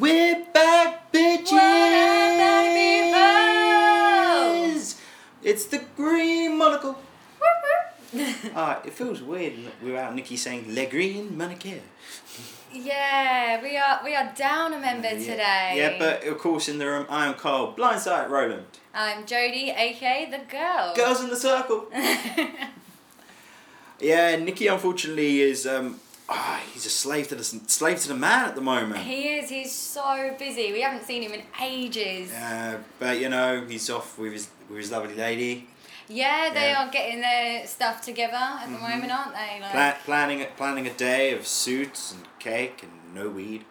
We're back, bitches! Baby It's the green monocle. Ah, it feels weird without Nikki saying Le Green Monocle. yeah, we are we are down a member today. Yeah, but of course in the room I am Carl, Blindsight Roland. I'm Jodie, aka the girl. Girls in the circle. Yeah, Nikki unfortunately is um ah, he's a slave to the slave to the man at the moment. he is. He's so busy. We haven't seen him in ages. Uh, but you know, he's off with his with his lovely lady. Yeah, they Yeah. are getting their stuff together at the Mhm. moment, aren't they? Like, Pla- planning planning a day of suits and cake and no weed.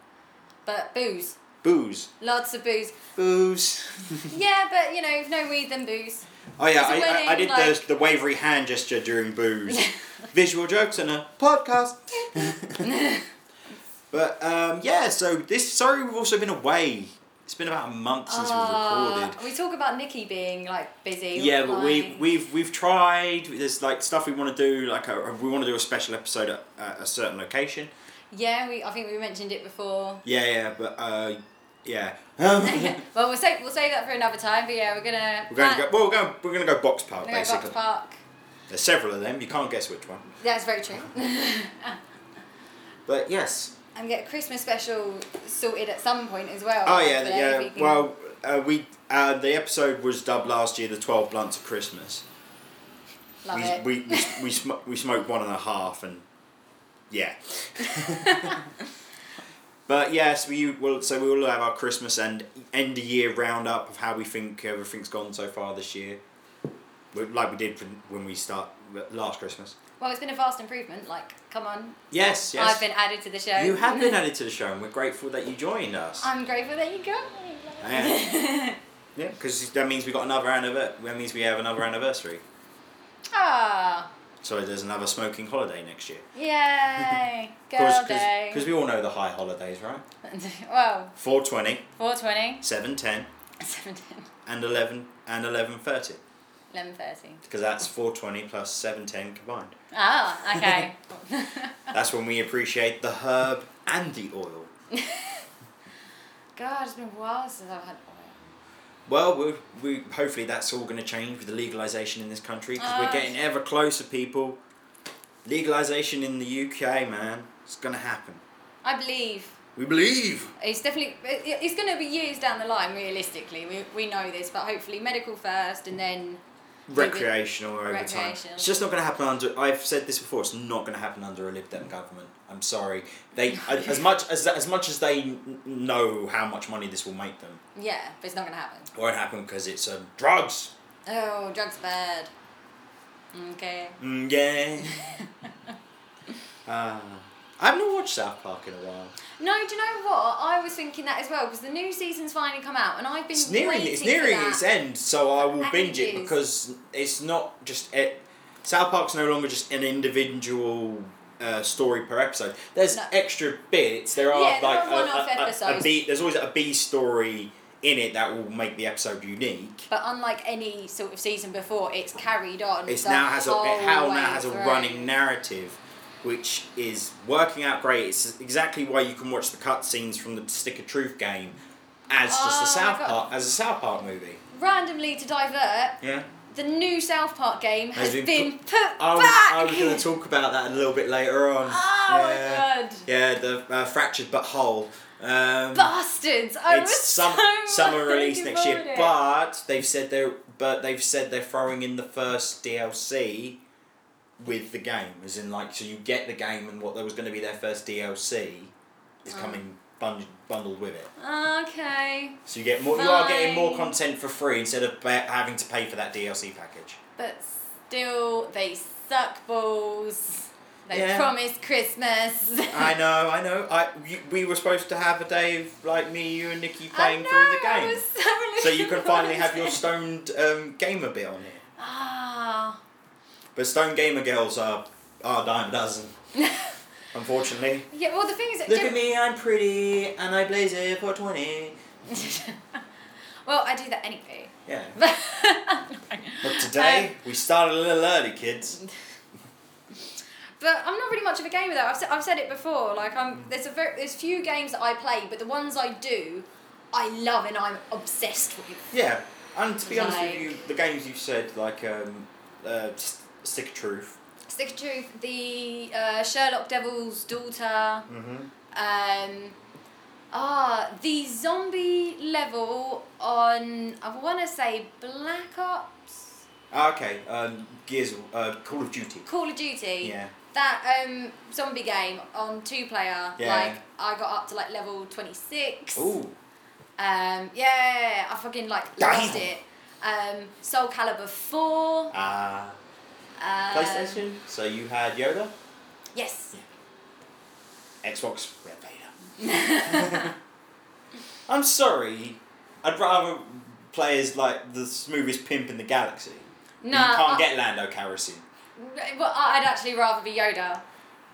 but booze, Booze. lots of booze. Booze. Yeah, but you know, if no weed, then booze. Oh yeah, I, I, I wedding, did like- the the wavery hand gesture during booze. Visual jokes and a podcast. but um, yeah, so this sorry we've also been away. It's been about a month since we've Ah, recorded. we talk about Nikki being like busy. Yeah, but we we've we've tried. There's like stuff we want to do. Like a, we want to do a special episode at, at a certain location. Yeah, we. I think we mentioned it before. Yeah, yeah, but uh, yeah. Um, well, we'll save we'll save that for another time. But yeah, we're gonna. we're going to go. Well, we're going. We're going to go box park We're gonna go basically. Box Park. There's several of them. You can't guess which one. That's very true. But yes. and get a Christmas special sorted at some point as well. Oh yeah, yeah. we can- Well, uh, we uh, the episode was dubbed last year the Twelve Blunts of Christmas. love we, it. we we we, sm- we smoked one and a half and yeah. But yes, we will. So we will have our Christmas and end of year roundup of how we think everything's gone so far this year. Like we did when we start last Christmas. well, it's been a vast improvement. Like, come on, Yes, yes. I've been added to the show. you have been added to the show, and we're grateful that you joined us. I'm grateful that you got me. Yeah. Yeah, because that means we got another anniversary. That means we have another anniversary. Ah, So there's another smoking holiday next year. yay, girl day. Because we all know the high holidays, right? well, 420. 420. 710. 710. and 11 and 1130. 11.30. Because that's 420 plus 710 combined. Ah, okay. That's when we appreciate the herb and the oil. God, it's been a while since I've had oil. Well, we we hopefully that's all going to change with the legalization in this country because we're Ah. getting ever closer, people. Legalization in the UK, man, it's going to happen. I believe We believe. it's definitely it's going to be years down the line. Realistically, we we know this, but hopefully medical first, and then recreational over time. It's just not going to happen under. I've said this before. It's not going to happen under a Lib Dem government. I'm sorry. They as much as as much as they know how much money this will make them, yeah, but it's not going to happen. it won't happen because it's um, drugs. Oh, drugs bad. Okay. Mm, yeah. uh, I've not watched South Park in a while. No, do you know what? I was thinking that as well because the new season's finally come out, and I've been It's nearing. It's nearing its end, so I will binge it because it's not just it. South Park's no longer just an individual uh, story per episode. There's No. extra bits. There are Yeah, there like are a, a, a, a. B. There's always a B story in it that will make the episode unique. But unlike any sort of season before, it's carried on. It's now has a it how now has a running narrative, which is working out great. It's exactly why you can watch the cutscenes from the Stick of Truth game as just Oh a South Park as a South Park movie. Randomly to divert, Yeah. the new South Park game has, Has been, been put I was, back. I was going to talk about that a little bit later on. Oh yeah. my god. Yeah, the uh, fractured but whole. Um, Bastards! I was it's some, so summer release next year, it. but they've said they're but they've said they're throwing in the first DLC with the game, as in like so you get the game and what there was going to be their first DLC is Oh. coming bun- bundled with it. Okay, So you get more. You are getting more content for free instead of having to pay for that DLC package. but still, they suck balls. They Yeah. promised Christmas. I know, I know. I you, we were supposed to have a day of like me, you, and Nikki playing know, through the game, so, so you can finally have your stoned um, gamer bit on it. Ah. But stone gamer girls are are a dime a dozen, unfortunately. yeah, well, the thing is, that Look at me, I'm pretty, and I blaze it for twenty. well, I do that anyway. Yeah. But today we started a little early, kids. But I'm not really much of a gamer though. I've said, I've said it before. Like I'm there's a very, there's few games that I play, but the ones I do, I love and I'm obsessed with. Yeah, and to be honest with you, the games you've said, like um, uh, S- Stick of Truth. Stick of Truth, the uh, Sherlock Devil's Daughter, Mm-hmm. um, ah, the zombie level on I want to say Black Ops, Okay, um, Gears, of- uh, Call of Duty. Call of Duty. Yeah. That um, zombie game on two player, Yeah. like I got up to like level twenty six. Ooh. Um, yeah, I fucking like Damn. loved it. Um, Soul Calibur four. Ah. Um, PlayStation. So you had Yoda, Yes. Xbox, Red Vader. I'm sorry. I'd rather play as like the smoothest pimp in the galaxy. No, you can't I- get Lando Calrissian. Well, I'd actually rather be Yoda.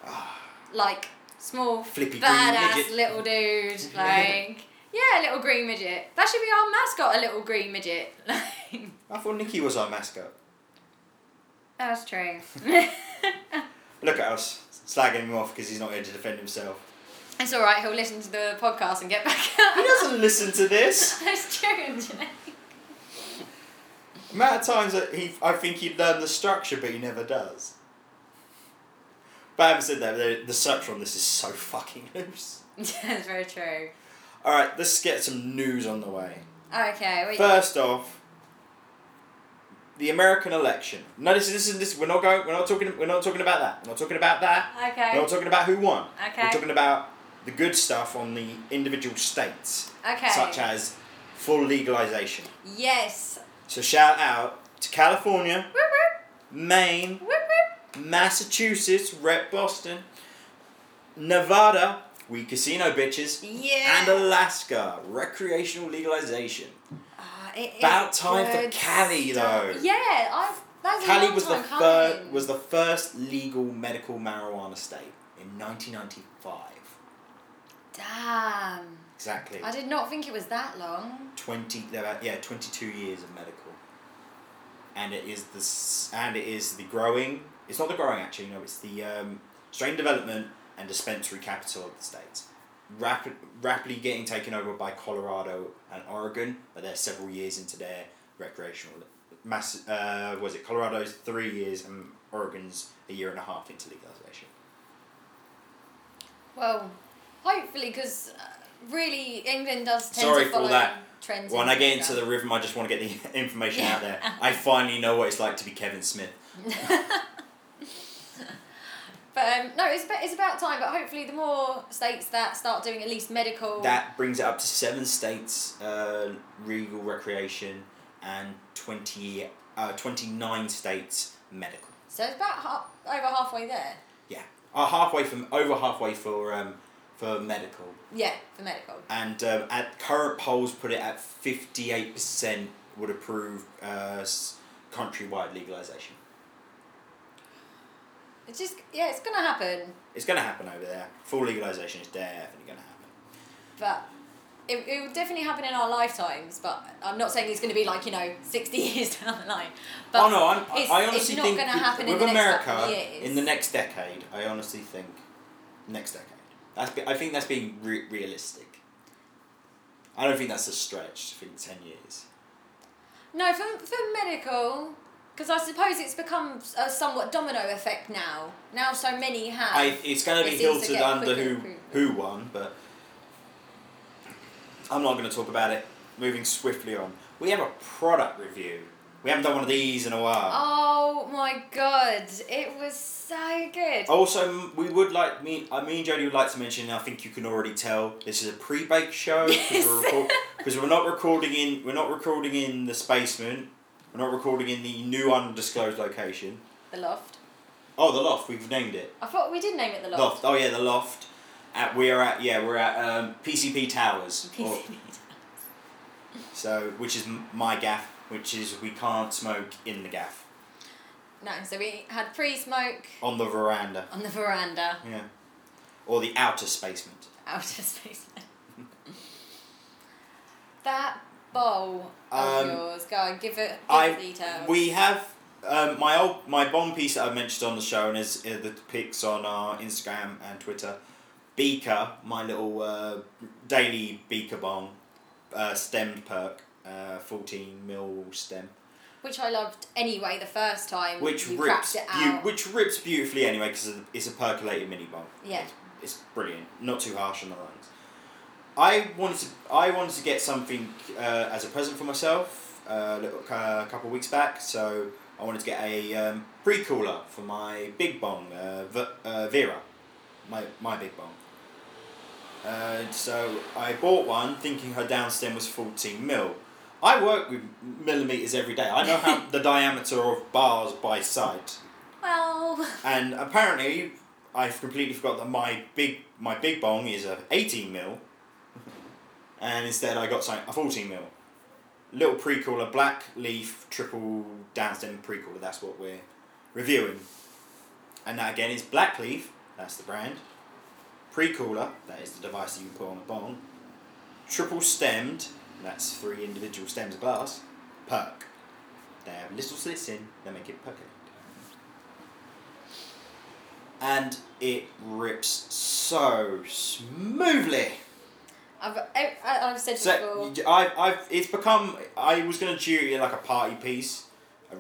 Ah. Like small, Flippy badass little dude. Like yeah, little green midget. That should be our mascot, a little green midget. I thought Nikki was our mascot. That's true. Look at us slagging him off because he's not here to defend himself. it's all right. He'll listen to the podcast and get back. He doesn't listen to this. That's true. Janae. amount of times that he, I think he'd learn the structure, but he never does. But having said that, the, the structure on this is so fucking loose. That's very true. All right, let's get some news on the way. Okay. Wait. First off, the American election. No, this is this. We're not going. We're not talking. We're not talking about that. We're not talking about that. Okay. We're not talking about who won. Okay. We're talking about the good stuff on the individual states, Okay. such as full legalization. Yes. So shout out to California, Whoop, whoop, Maine, whoop. Massachusetts, Rep Boston, Nevada, we casino bitches, Yeah. and Alaska, recreational legalization. It About time for Cali, though. Yeah, I've. That's a Cali long was the first was the first legal medical marijuana state in 1995. Damn. Exactly. I did not think it was that long. 20 about yeah 22 years of medical and it is the and it is the growing it's not the growing actually no it's the um, strain development and dispensary capital of the states rapid rapidly getting taken over by colorado and oregon but they're several years into their recreational mass uh, was it colorado's three years and oregon's a year and a half into legalization Well, hopefully, because uh, really England does tend Sorry to for that. trends. when in i get America. into the rhythm i just want to get the information out there i finally know what it's like to be kevin smith But um, no, it's, about- it's about time. But hopefully, the more states that start doing at least medical. That brings it up to seven states, uh, legal recreation, and 20, uh, 29 states medical. so it's about ha- over halfway there. Yeah, uh, halfway from over halfway for um, for medical, Yeah, for medical. and um, at current polls put it at fifty eight percent would approve uh, countrywide legalization. It's just yeah, it's gonna happen. It's going to happen over there. Full legalization is definitely going to happen. But it, it will definitely happen in our lifetimes. But I'm not saying it's going to be like you know sixty years down the line. But oh no, I'm, I- honestly think with- happen in with the next America in the next decade, I honestly think next decade. That's be, I think that's being re- realistic. I don't think that's a stretch. I think ten years. No, for, for medical, because I suppose it's become a somewhat domino effect now. Now so many have. I, it's going to be hilted under who improvement. who won, but I'm not going to talk about it. Moving swiftly on, we have a product review. We haven't done one of these in a while. Oh my god, it was so good. Also, we would like me. Uh, me and Jodie would like to mention. I think you can already tell this is a pre-baked show because we're, record- we're not recording in. We're not recording in the basement. We're not recording in the new undisclosed location. The loft. Oh, the loft. We've named it. I thought we did name it the loft. Loft. Oh yeah, the loft. At we are at yeah we're at um, PCP Towers. Or- PCB. so which is my gaff, which is we can't smoke in the gaff No, so we had pre-smoke on the veranda. on the veranda, Yeah. Or the outer spacement. outer space. that bowl of Um, yours, go on, give it, give I- details. We have um, my old my bong piece that I mentioned on the show and is uh, the pics on our Instagram and Twitter. Beaker, my little uh, daily beaker bong, uh, stemmed perk, uh, fourteen mil stem, Which I loved anyway the first time which you rips cracked it beau- out. which rips beautifully anyway because it's a percolated mini bong. Yeah. It's, it's brilliant, not too harsh on the lungs. I wanted to I wanted to get something uh, as a present for myself uh, a little, uh, a couple of weeks back, so I wanted to get a um, pre cooler for my big bong, uh, v- uh, Vera, my my big bong. Uh, so I bought one thinking her downstem was fourteen mil. I work with millimeters every day. I know how the diameter of bars by sight. Well, And apparently, I've completely forgot that my big my big bong is a eighteen mil, and instead I got something a fourteen mil. Little pre-cooler, black leaf triple downstem pre-cooler. That's what we're reviewing. And that again is black leaf. That's the brand. Pre-cooler. That is the device that you can put on a bong. Triple stemmed. That's three individual stems of glass. Perk. They have little slits in. They make it percolate and it rips so smoothly. I've I, I've said So before. I I've it's become I was gonna do it like a party piece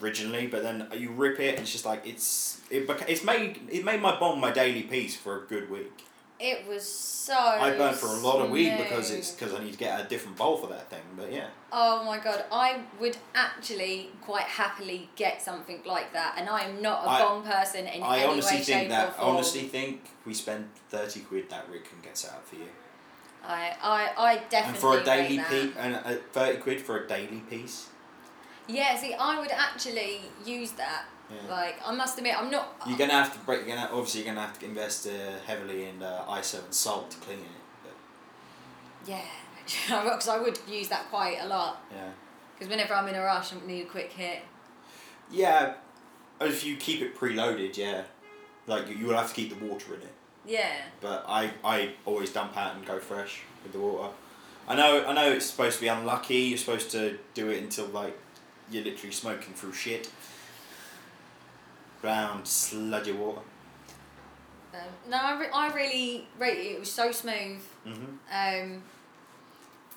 originally, but then you rip it and it's just like it's it beca- it's made it made my bong my daily piece for a good week. It was so. I burnt for a lot of weed smooth. because it's because I need to get a different bowl for that thing. But yeah, Oh my god, I would actually quite happily get something like that, and I am not a I- bong person in I any honestly way, think shape, that or form. honestly think we spend thirty quid that Rick can get set up for you. I, I, I definitely. And for a daily piece, and uh, thirty quid for a daily piece. Yeah, see, I would actually use that. Yeah. Like, I must admit, I'm not. You're gonna have to break. You're gonna obviously you're gonna have to invest uh, heavily in uh, ISO and salt to clean it. But Yeah, because I would use that quite a lot. yeah, Because whenever I'm in a rush, I need a quick hit. yeah. If you keep it preloaded, yeah, like you, you will have to keep the water in it. Yeah. But I I always dump out and go fresh with the water. I know I know it's supposed to be unlucky. You're supposed to do it until like you're literally smoking through shit. Brown sludgy water. Um, no, I, re- I really rate it. It was so smooth. Mhm. Um,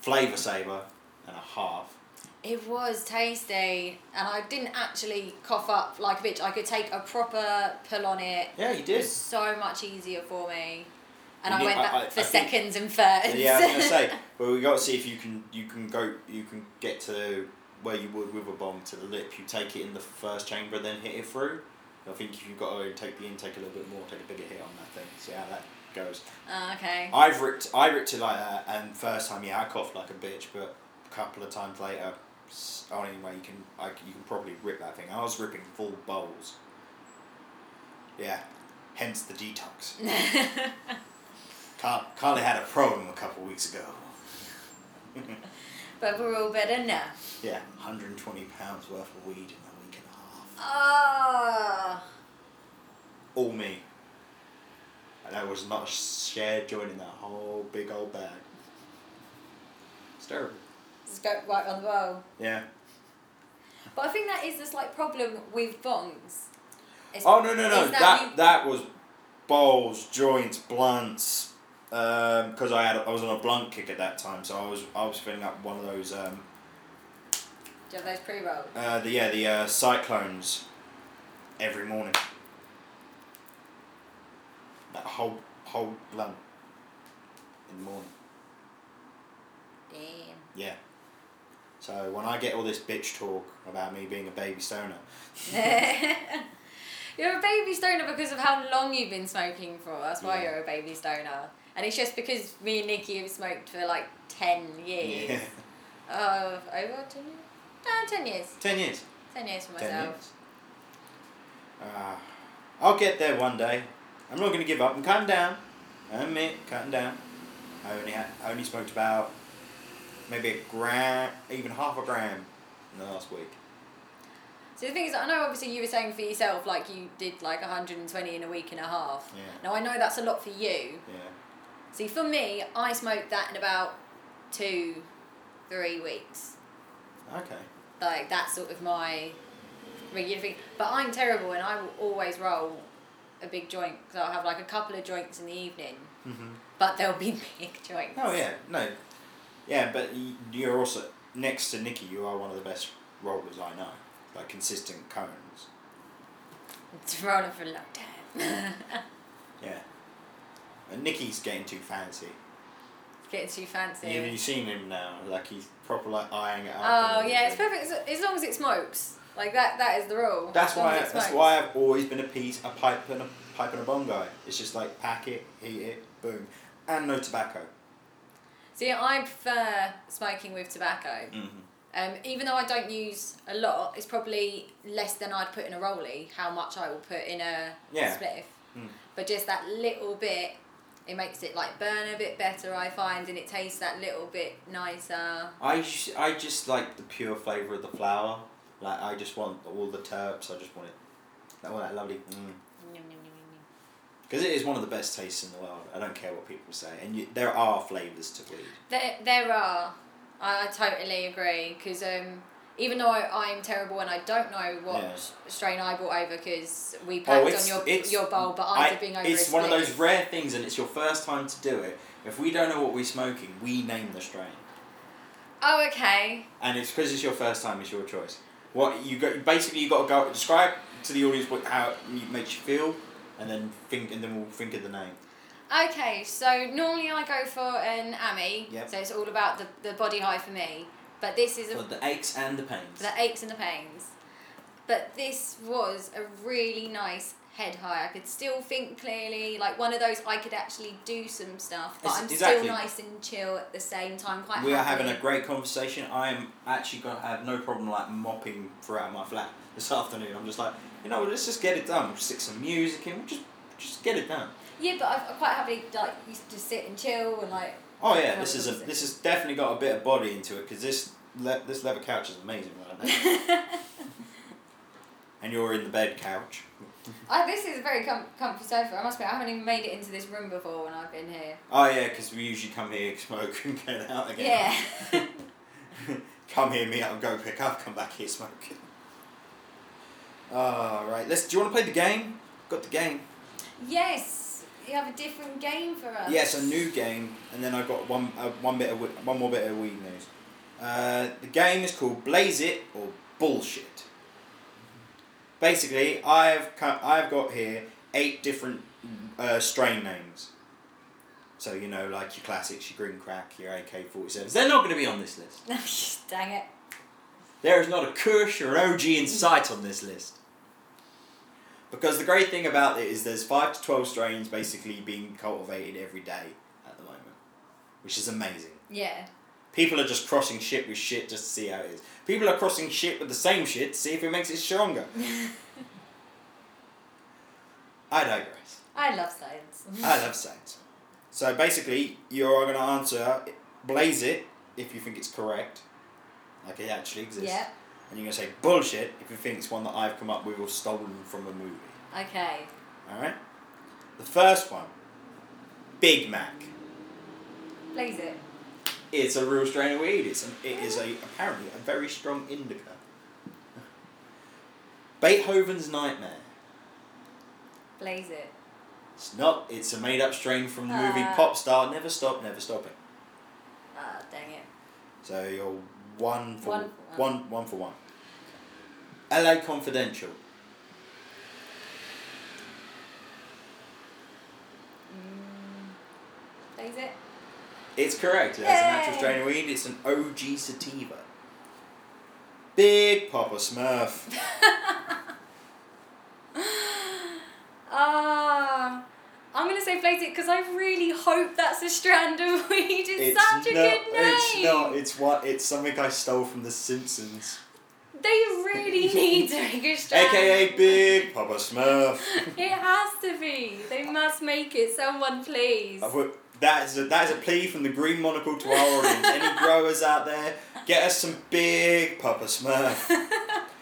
Flavor saver and a half. It was tasty, and I didn't actually cough up like a bitch. I could take a proper pull on it. Yeah, you It did. was so much easier for me. And You I need- went back I- for I think- seconds and thirds. Yeah, I was gonna say. Well, we got to see if you can you can go you can get to where you would with a bong to the lip. You take it in the first chamber, and then hit it through. I think if you've got to take the intake a little bit more, take a bigger hit on that thing. See how that goes. Ah, okay. I've ripped I ripped it like that, and first time yeah I coughed like a bitch, but a couple of times later, oh anyway you can I, you can probably rip that thing. I was ripping full bowls. Yeah, hence the detox. Carl, Carly had a problem a couple of weeks ago. but we're all better now. Yeah, 120 pounds worth of weed in a week and a half. Ah. All me. And there was not a shared joint in that whole big old bag. It's terrible. Just go right on the bowl. Yeah. But I think that is the slight problem with bongs. It's- Oh no no no! is That you- that, was bowls, joints, blunts. Because I had I was on a blunt kick at that time, so I was I was filling up one of those um, Do you have those pre rolls? uh, the yeah the uh, cyclones every morning. That whole whole blunt in the morning. Damn. Yeah. So when I get all this bitch talk about me being a baby stoner, you're a baby stoner because of how long you've been smoking for. That's why Yeah. you're a baby stoner. And it's just because me and Nikki have smoked for like 10 years. yeah, Of over 10 years? No, 10 years. ten years. 10 years for myself. years. Uh, I'll get there one day. I'm not gonna give up. I'm cutting down. I admit, cutting down. I only had, I only smoked about maybe a gram, even half a gram in the last week. So the thing is, I know obviously you were saying for yourself, like you did like 120 in a week and a half. Yeah. Now I know that's a lot for you. Yeah. See, for me, I smoked that in about two, three weeks. Okay. Like that's sort of my regular thing. But I'm terrible, and I will always roll a big joint. So I'll have like a couple of joints in the evening, Mm-hmm. but they'll be big joints. Oh yeah, no, yeah, but you're also next to Nikki. You are one of the best rollers I know. Like consistent cones. It's rolling for a long time. Yeah. And Nikki's getting too fancy. Getting too fancy. You, you've seen him now, like he's proper like eyeing it up. Oh yeah, it's perfect as, as long as it smokes. Like that. That is the rule. That's why. as That's smokes. why I've always been a piece, a pipe and a pipe and a bong guy. It's just like pack it, heat it, boom, and no tobacco. See, I prefer smoking with tobacco. Mm-hmm. Um, even though I don't use a lot, it's probably less than I'd put in a rollie. How much I will put in a Yeah. spliff, Mm. but just that little bit, it makes it like burn a bit better. I find, and it tastes that little bit nicer. I, just, I just like the pure flavour of the flower. Like I just want all the terps. I just want it. All that lovely. Mm. Because it is one of the best tastes in the world. I don't care what people say, and you, there are flavours to weed. There, there are. I, I totally agree because um, even though I, I'm terrible and I don't know what Yeah. strain I brought over because we Oh, packed it's- on your your bowl, but I, I, did bring over. it's one of those rare things, and it's your first time to do it. If we don't know what we're smoking, we name the strain, Oh, okay. and it's because it's your first time. It's your choice. What you got? Basically, you got to go describe to the audience what how it makes you feel, and then think, and then we'll think of the name. Okay, so normally I go for an AMI, Yep. so it's all about the, the body high for me. But this is a, For the aches and the pains. For the aches and the pains. But this was a really nice head high. I could still think clearly, like one of those I could actually do some stuff, but It's- I'm exactly. still nice and chill at the same time. Quite we are having a great conversation. I am actually going to have no problem like mopping throughout my flat this afternoon. I'm just like, you know, let's just get it done. We'll stick some music in. We'll just just get it done. Yeah, but I've, I'm quite happy like used to sit and chill and like. Oh yeah, this is a, this has definitely got a bit of body into it because this le- this leather couch is amazing right now. and you're in the bed couch. I, this is a very com- comfy sofa. I must be. I haven't even made it into this room before when I've been here. Oh yeah, because we usually come here, smoke, and get out again. Yeah. come here, meet up, go pick up, come back here, smoke. All right, let's. Do you want to play the game? Got the game. yes, you have a different game for us. Yes, a new game, and then I've got one uh, one bit of one more bit of weed news. Uh, the game is called Blaze It or Bullshit. Basically, I've I've got here eight different uh, strain names. So you know, like your classics, your green crack, your AK forty sevens. They're not going to be on this list. Dang it. There is not a Kush or OG in sight on this list. Because the great thing about it is there's five to twelve strains basically being cultivated every day at the moment, which is amazing. Yeah. People are just crossing shit with shit just to see how it is. People are crossing shit with the same shit to see if it makes it stronger. I digress. I love science. I love science. So basically, you're going to answer blaze it if you think it's correct, like it actually exists. Yeah. And you're going to say bullshit if you think it's one that I've come up with or stolen from a movie. Okay. Alright? The first one Big Mac. Blaze it. It's a real strain of weed. It's an, it is a apparently a very strong indica. Beethoven's Nightmare. Blaze it. It's not. It's a made up strain from the movie Ah. Pop Star. Never stop, never stopping. Ah, dang it. So you're one for One for one, one for one. LA Confidential. Mm. It. It's correct. It has a natural strain of weed. It's an OG sativa. Big Papa Smurf. Ah. I'm gonna say it because I really hope that's a strand of weed. It's, such a good name. It's not. It's what. It's something I stole from The Simpsons. They really need to make a strand. AKA Big Papa Smurf. It has to be. They must make it. Someone please. Got- That is a, that is a plea from the Green Monocle to our audience. Any growers out there, get us some Big Papa Smurf.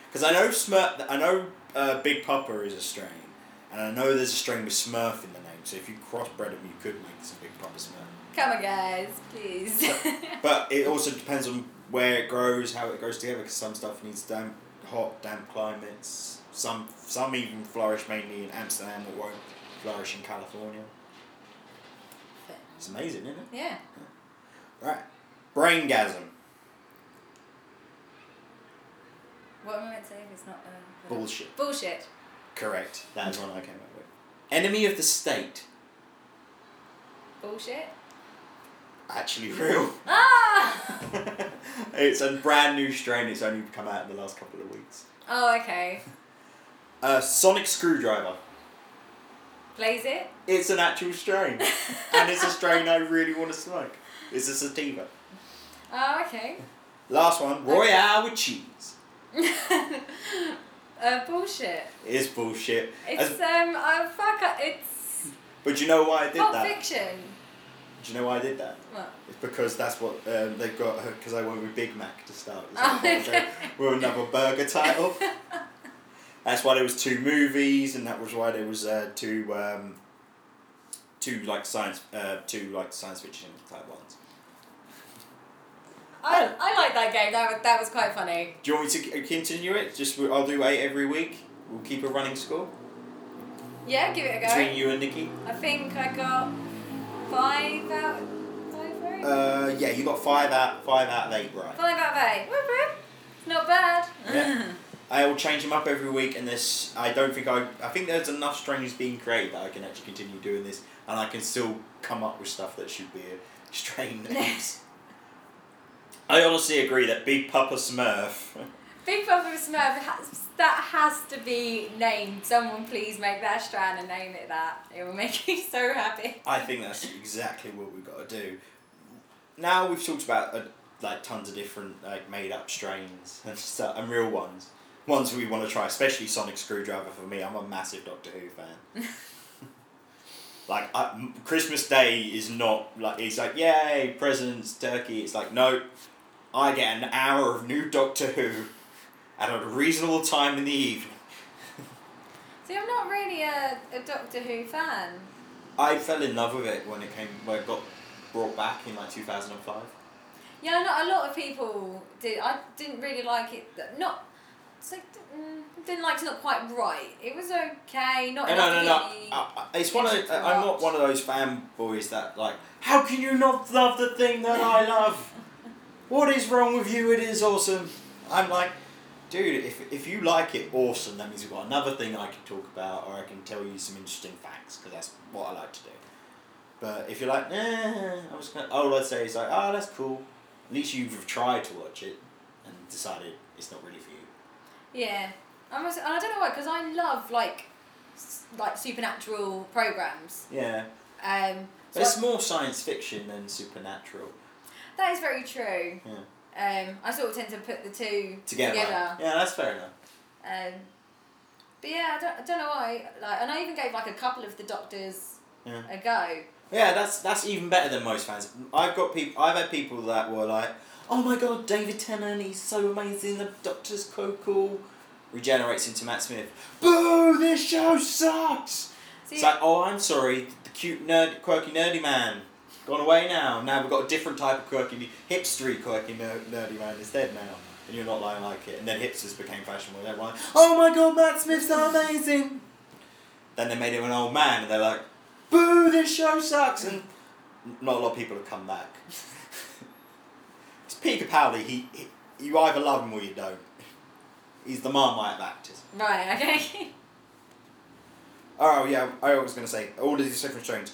Because I know Smurf. I know uh, Big Papa is a strain, and I know there's a strain with Smurf in the name. So if you crossbred them, you could make some Big Papa Smurf. Come on, guys, please. But it also depends on where it grows, how it grows together. Because some stuff needs damn hot, damp climates. Some some even flourish mainly in Amsterdam, but won't flourish in California. It's amazing, isn't it? Yeah. Right. Braingasm. What am I meant to say if it's not uh, Bullshit. Bullshit. Correct. That's one I came up with. Enemy of the state. Bullshit. Actually real. Ah! it's a brand new strain. It's only come out in the last couple of weeks. oh, okay. Uh, sonic screwdriver. Blaze it. It's an actual strain, and it's a strain I really want to smoke. It's a sativa. Oh, okay. Last one, Royale with cheese. uh, bullshit. It's bullshit. It's As- um, uh, fuck. It's but you know why I did Pulp that? Fiction. Do you know why I did that? What? It's because that's what um, they've got. Because I went with Big Mac to start. with. Oh, okay. With another burger title. That's why there was two movies, and that was why there was uh, two, um, two like science, uh, two like science fiction type ones. I, I like that game. That was, that was quite funny. Do you want me to continue it? Just I'll do eight every week. We'll keep a running score Yeah, give it a go. between you and Nikki. I think I got five out. Five right. Uh, yeah, you got five out, five out of eight right. five out of eight. Not bad. Yeah. I will change them up every week, and this I don't think I. I think there's enough strains being created that I can actually continue doing this, and I can still come up with stuff that should be a strain names. I honestly agree that Big Papa Smurf. Big Papa Smurf has, that has to be named. Someone please make that strand and name it that. It will make me so happy. I think that's exactly what we've got to do. Now we've talked about uh, like tons of different like made up strains and stuff and real ones. Ones we want to try, especially Sonic Screwdriver for me. I'm a massive Doctor Who fan. like I, Christmas Day is not like it's like yay presents turkey. It's like no, I get an hour of new Doctor Who at a reasonable time in the evening. See, I'm not really a, a Doctor Who fan. I fell in love with it when it came when it got brought back in like two thousand and five. Yeah, not a lot of people did. I didn't really like it. Not. It's like, mm, didn't like it. not quite right. It was okay. Not No, enough no, no, no. I, I, it's one of the, I'm not one of those fanboys that like. How can you not love the thing that I love? What is wrong with you? It is awesome. I'm like, dude. If if you like it, awesome. That means you've got another thing I can talk about, or I can tell you some interesting facts because that's what I like to do. But if you're like, eh, I was gonna, all I'd say is like, oh, that's cool. At least you've tried to watch it and decided it's not really for you. Yeah, I must. And I don't know why, because I love like, like supernatural programs. Yeah. Um, so But it's I- more science fiction than supernatural. that is very true. Yeah. Um, I sort of tend to put the two Together. together. Yeah, that's fair enough. Um, but yeah, I don't, I don't know why. Like, and I even gave like a couple of the Doctors Yeah. a go. Yeah, that's that's even better than most fans. I've got people. I've had people that were like, "Oh my god, David Tennant, he's so amazing. The Doctor's so cool." Regenerates into Matt Smith. Boo! This show sucks. See, It's like, oh, I'm sorry. The cute nerd, quirky nerdy man, gone away now. Now we've got a different type of quirky, hipstery quirky ner- nerdy man instead now. And you're not lying like it. And then hipsters became fashionable. They're like, oh my god, Matt Smith's amazing. Then they made him an old man, and they're like, boo! This show sucks. And not a lot of people have come back. it's Peter Capaldi. He, he, you either love him or you don't. He's the Marmite of actors. right, okay. Oh yeah, I was going to say all of these different strains.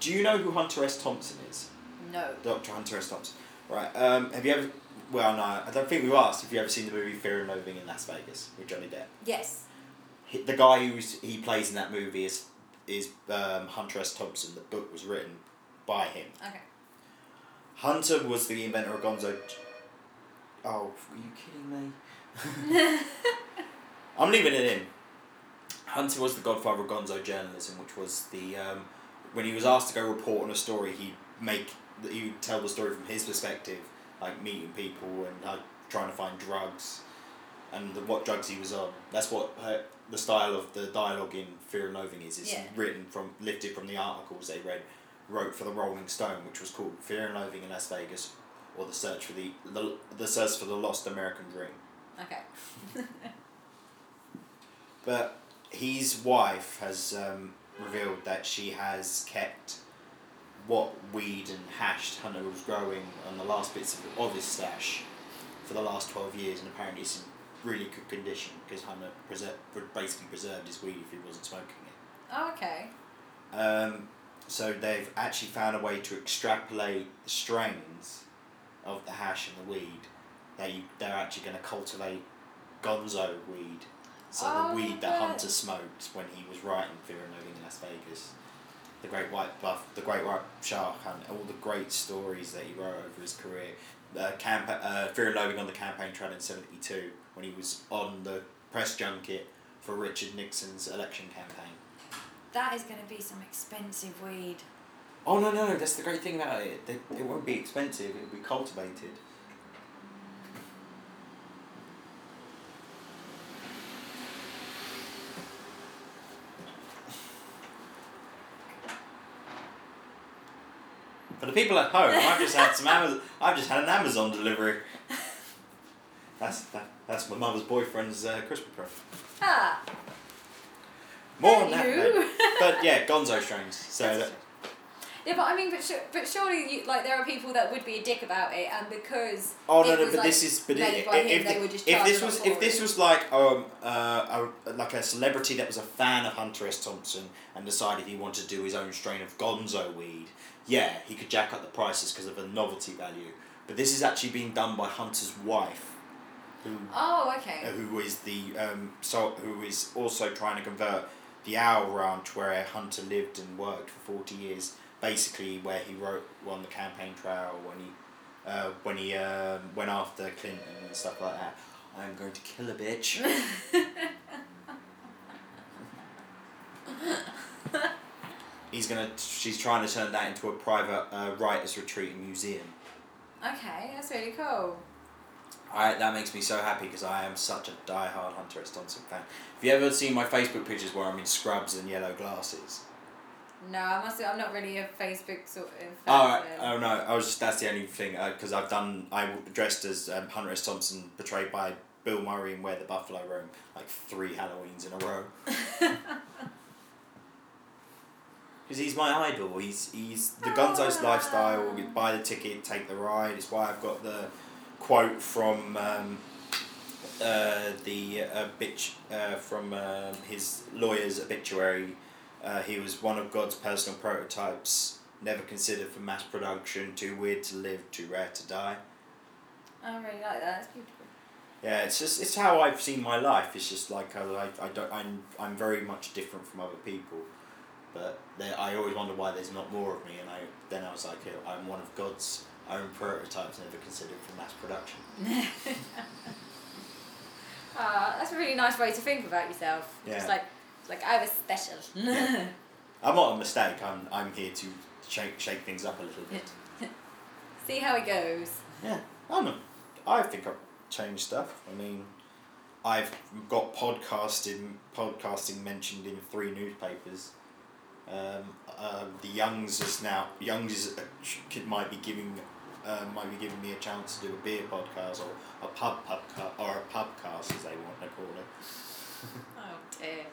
Do you know who Hunter S. Thompson is? no. Doctor Hunter S. Thompson. Right. Um, have you ever? Well, no, I don't think we've asked if you ever seen the movie Fear and Loathing in Las Vegas with Johnny Depp. Yes. He, the guy who he plays in that movie is is um, Hunter S. Thompson. The book was written by him. Okay. Hunter was the inventor of Gonzo. Oh, are you kidding me? I'm leaving it in. Hunter was the godfather of Gonzo journalism, which was the um, when he was asked to go report on a story, he'd make he would tell the story from his perspective, like meeting people and uh, trying to find drugs, and the, what drugs he was on. That's what uh, the style of the dialogue in Fear and Loathing is. It's Yeah. written from lifted from the articles they read wrote for the Rolling Stone, which was called Fear and Loathing in Las Vegas, or the search for the the, the search for the lost American dream. Okay. But his wife has um, revealed that she has kept what weed and hash Hunter was growing on the last bits of, of his stash for the last 12 years, and apparently it's in really good condition because Hunter preser- basically preserved his weed if he wasn't smoking it. oh, okay. Um, so they've actually found a way to extrapolate the strains of the hash and the weed. They they're actually going to cultivate Gonzo weed, so Oh, the weed that yeah. Hunter smoked when he was writing Fear and Loathing in Las Vegas, the Great White Buff, the Great White Shark, and all the great stories that he wrote over his career. Uh, camp- uh, Fear and Loathing on the campaign trail in seventy two when he was on the press junket for Richard Nixon's election campaign. That is going to be some expensive weed. Oh no no! That's the great thing about it. They, it won't be expensive. It'll be cultivated. People at home, I've just had some Amazon. I've just had an Amazon delivery. That's that, That's my mother's boyfriend's uh, Christmas present. Ah. More on that. Later. But yeah, Gonzo strains. So that, Yeah, but I mean, but, su- but surely, you, like, there are people that would be a dick about it, and because Oh no, no, but like, this is but it, if, him, if, they thi- would just if this was if this it. was like um uh a, like a celebrity that was a fan of Hunter S Thompson and decided he wanted to do his own strain of Gonzo weed, yeah, he could jack up the prices because of the novelty value. But this is actually being done by Hunter's wife, who Oh, okay. uh, who is the um so who is also trying to convert the Owl Ranch where Hunter lived and worked for forty years, basically where he wrote on the campaign trail when he uh, when he um, went after Clinton and stuff like that. I'm going to kill a bitch. He's gonna. She's trying to turn that into a private uh, writers' retreat and museum. okay, that's really cool. I, that makes me so happy because I am such a die-hard Hunter S. Thompson fan. Have you ever seen my Facebook pictures where I'm in scrubs and yellow glasses? No, I must. I'm not really a Facebook sort of. Oh, right. oh no! I was just that's the only thing because I've done. I dressed as um, Hunter S. Thompson, portrayed by Bill Murray in Where the Buffalo Roam, like three Halloweens in a row. Because he's my idol. He's he's the Gonzo's Ah. lifestyle. You buy the ticket, take the ride. It's why I've got the quote from um, uh, the uh, bitch uh, from um his lawyer's obituary. Uh, he was one of God's personal prototypes, never considered for mass production, too weird to live, too rare to die. I really like that. That's beautiful. Yeah, it's just it's how I've seen my life. It's just like I, I, I don't I'm I'm very much different from other people, but I always wonder why there's not more of me. And I then I was like, I'm one of God's own prototypes, never considered for mass production. Ah, that's a really nice way to think about yourself. Yeah. It's like, it's like I was special. Yeah. I'm not a mistake. I'm I'm here to shake shake things up a little bit. See how it goes. Yeah, I'm. A, I think I've changed stuff. I mean, I've got podcasting podcasting mentioned in three newspapers. Um, uh, the Youngs is now Youngs is, uh, might be giving uh, might be giving me a chance to do a beer podcast or a pub pub or a pubcast as they want to call it. Oh dear.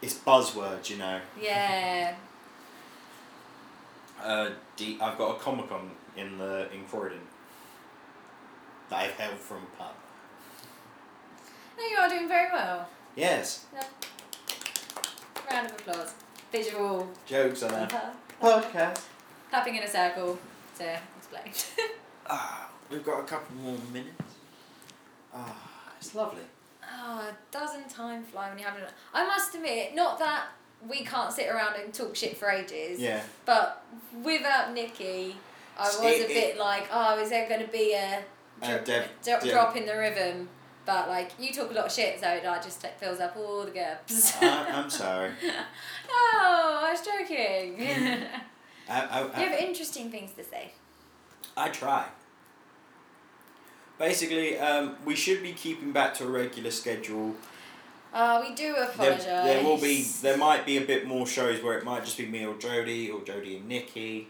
It's buzzwords, you know. Yeah. Uh, D, I've got a Comic Con in the in Croydon that I've held from pub. No, you are doing very well. Yes, Round of applause. Visual. jokes on a uh, podcast. Clapping in a circle to explain. Ah, we've got a couple more minutes. Ah, it's lovely. Oh, doesn't time fly when you're having I must admit, not that we can't sit around and talk shit for ages, Yeah. but without Nikki, I was It- a bit it- like, oh, is there going to be a, A dro- def- dro- def- drop in the rhythm? But like, you talk a lot of shit, so it like, just like, fills up all the gaps. I, I'm sorry. no, I was joking. I, I, you have interesting things to say. I try. Basically, um, we should be keeping back to a regular schedule. Uh, we do There, apologise. there will be, there might be a bit more shows where it might just be me or Jodie or Jodie and Nikki.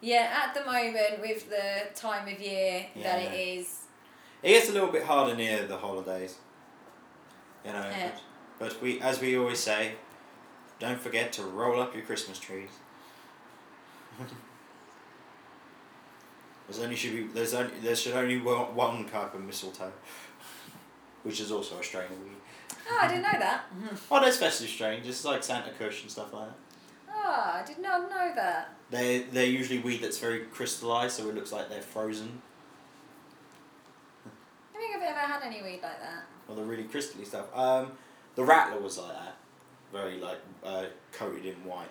Yeah, at the moment with the time of year that it is, It gets a little bit harder near the holidays. You know, Yeah. but we, as we always say, don't forget to roll up your Christmas trees. There's only should be there's only there should only be one type of mistletoe, which is also a strain weed. Oh, I didn't know that. Oh, that's festive strains, just like Santa Kush and stuff like that. Oh, I did not know that. They they're usually weed that's very crystallized, so it looks like they're frozen. I think I've ever had any weed like that. Well, the really crystally stuff. Um, the Rattler was like that, very like uh, coated in white.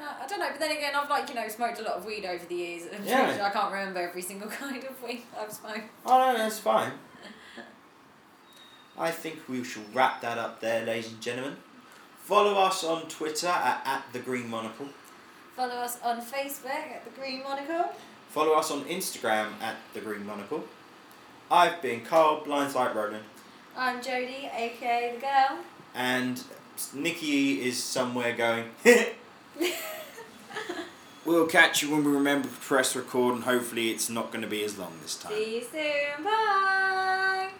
Uh, I don't know, but then again, I've like you know smoked a lot of weed over the years, and Yeah. I can't remember every single kind of weed I've smoked. Oh no, that's fine. I think we shall wrap that up there, ladies and gentlemen. Follow us on Twitter at, at the Green Monocle. Follow us on Facebook at the Green Monocle. Follow us on Instagram at the Green Monocle. I've been Carl Blindsight Roland, I'm Jodie, aka the girl. and Nikki is somewhere going. we'll catch you when we remember to press record, and hopefully, it's not going to be as long this time. See you soon. Bye.